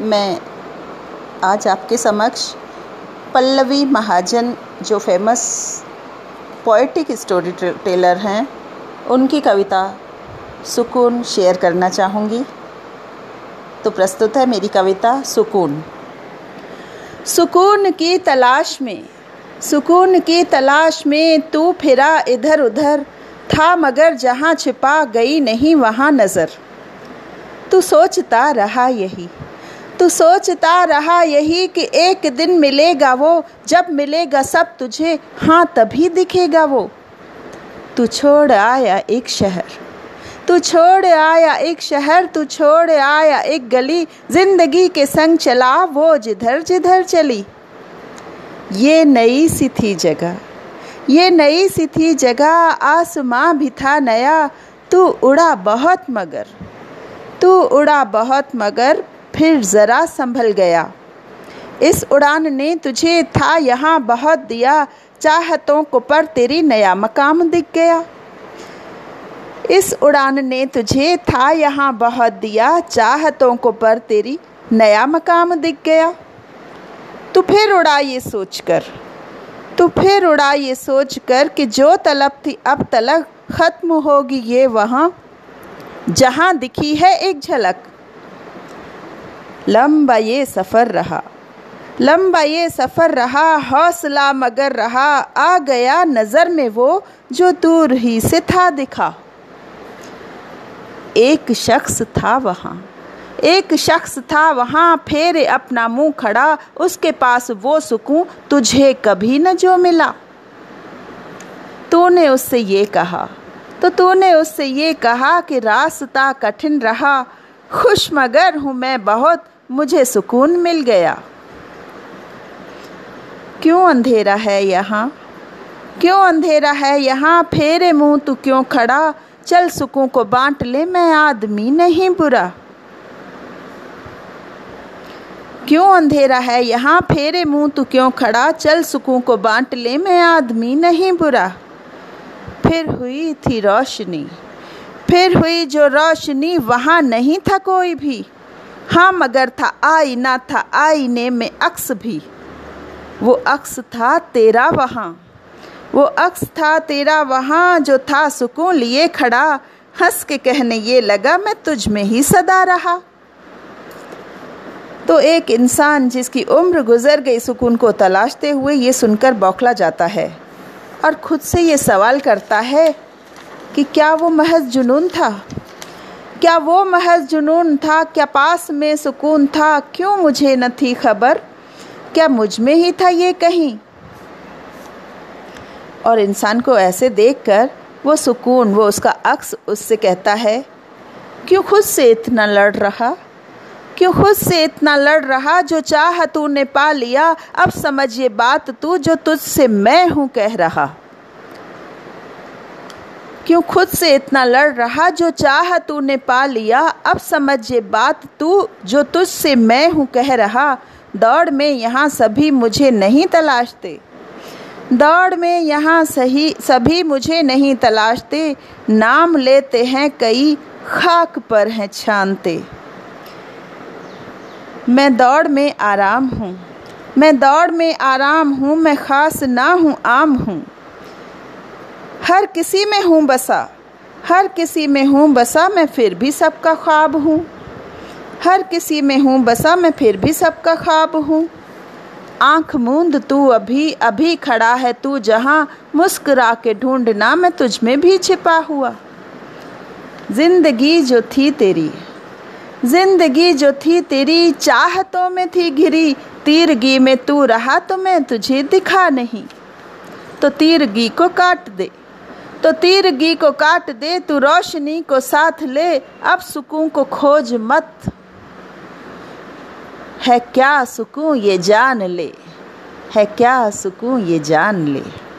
मैं आज आपके समक्ष पल्लवी महाजन, जो फ़ेमस पोइटिक स्टोरी टेलर हैं, उनकी कविता सुकून शेयर करना चाहूँगी। तो प्रस्तुत है मेरी कविता सुकून। सुकून की तलाश में, सुकून की तलाश में तू फिरा इधर उधर था मगर जहाँ छिपा गई नहीं वहाँ नज़र। तू सोचता रहा यही तू सोचता रहा यही कि एक दिन मिलेगा वो। जब मिलेगा सब तुझे हाँ तभी दिखेगा वो। तू छोड़ आया एक शहर, तू छोड़ आया एक शहर, तू छोड़ आया एक गली। ज़िंदगी के संग चला वो, जिधर जिधर चली। ये नई सी थी जगह, ये नई सी थी जगह। आसमां भी था नया, तू उड़ा बहुत मगर, तू उड़ा बहुत मगर। फिर ज़रा संभल गया। इस उड़ान ने तुझे था यहाँ बहुत दिया, चाहतों को पर तेरी नया मकाम दिख गया। इस उड़ान ने तुझे था यहाँ बहुत दिया, चाहतों को पर तेरी नया मकाम दिख गया। तू फिर उड़ा ये सोच कर तू फिर उड़ा ये सोच कर कि जो तलब थी अब तलक ख़त्म होगी ये वहाँ। जहाँ दिखी है एक झलक लंबा ये सफ़र रहा। लंबा ये सफ़र रहा, हौसला मगर रहा। आ गया नज़र में वो जो दूर ही से था दिखा। एक शख्स था वहाँ। एक शख्स था वहाँ, फेरे अपना मुँह खड़ा। उसके पास वो सुकून तुझे कभी न जो मिला। तूने उससे ये कहा तो तूने उससे ये कहा कि रास्ता कठिन रहा। खुश मगर हूँ मैं बहुत मुझे सुकून मिल गया। क्यों अंधेरा है यहाँ? क्यों अंधेरा है यहाँ? फेरे मुँह तू क्यों खड़ा? चल सुकून को बांट ले, मैं आदमी नहीं बुरा। क्यों अंधेरा है यहाँ? फेरे मुँह तू क्यों खड़ा? चल सुकून को बांट ले, मैं आदमी नहीं बुरा। फिर हुई थी रोशनी। फिर हुई जो रोशनी, वहाँ नहीं था कोई भी। हाँ मगर था आईना था, आईने में अक्स भी। वो अक्स था तेरा वहाँ। वो अक्स था तेरा वहाँ जो था सुकून लिए खड़ा। हंस के कहने ये लगा, मैं तुझ में ही सदा रहा। तो एक इंसान जिसकी उम्र गुजर गई सुकून को तलाशते हुए ये सुनकर बौखला जाता है और खुद से ये सवाल करता है कि क्या वो महज जुनून था? क्या वो महज जुनून था? क्या पास में सुकून था? क्यों मुझे न थी खबर? क्या मुझमें ही था ये कहीं? और इंसान को ऐसे देखकर वो सुकून, वो उसका अक्स उससे कहता है, क्यों खुद से इतना लड़ रहा? क्यों खुद से इतना लड़ रहा जो चाह तूने पा लिया? अब समझ ये बात तू जो तुझसे मैं हूँ कह रहा। क्यों खुद से इतना लड़ रहा जो चाह तूने पा लिया? अब समझ ये बात तू, जो तुझसे मैं हूँ कह रहा, दौड़ में यहाँ सभी मुझे नहीं तलाशते। दौड़ में यहाँ सही, सभी मुझे नहीं तलाशते। नाम लेते हैं कई, खाक पर हैं छानते। मैं दौड़ में आराम हूँ। मैं दौड़ में आराम हूँ, मैं ख़ास ना हूँ, आम हूँ। हर किसी में हूँ बसा। हर किसी में हूँ बसा, मैं फिर भी सबका ख्वाब हूँ। हर किसी में हूँ बसा, मैं फिर भी सबका ख्वाब हूँ। आँख मूंद तू अभी अभी खड़ा है तू जहाँ। मुस्कुरा के ढूंढना मैं तुझ में भी छिपा हुआ। ज़िंदगी जो थी तेरी, ज़िंदगी जो थी तेरी, चाहतों में थी घिरी। तीरगी में तू रहा तो मैं तुझे दिखा नहीं। तो तीरगी को काट दे तो तीरगी को काट दे, तू रोशनी को साथ ले, अब सुकून को खोज मत। है क्या सुकून ये जान ले? है क्या सुकून ये जान ले?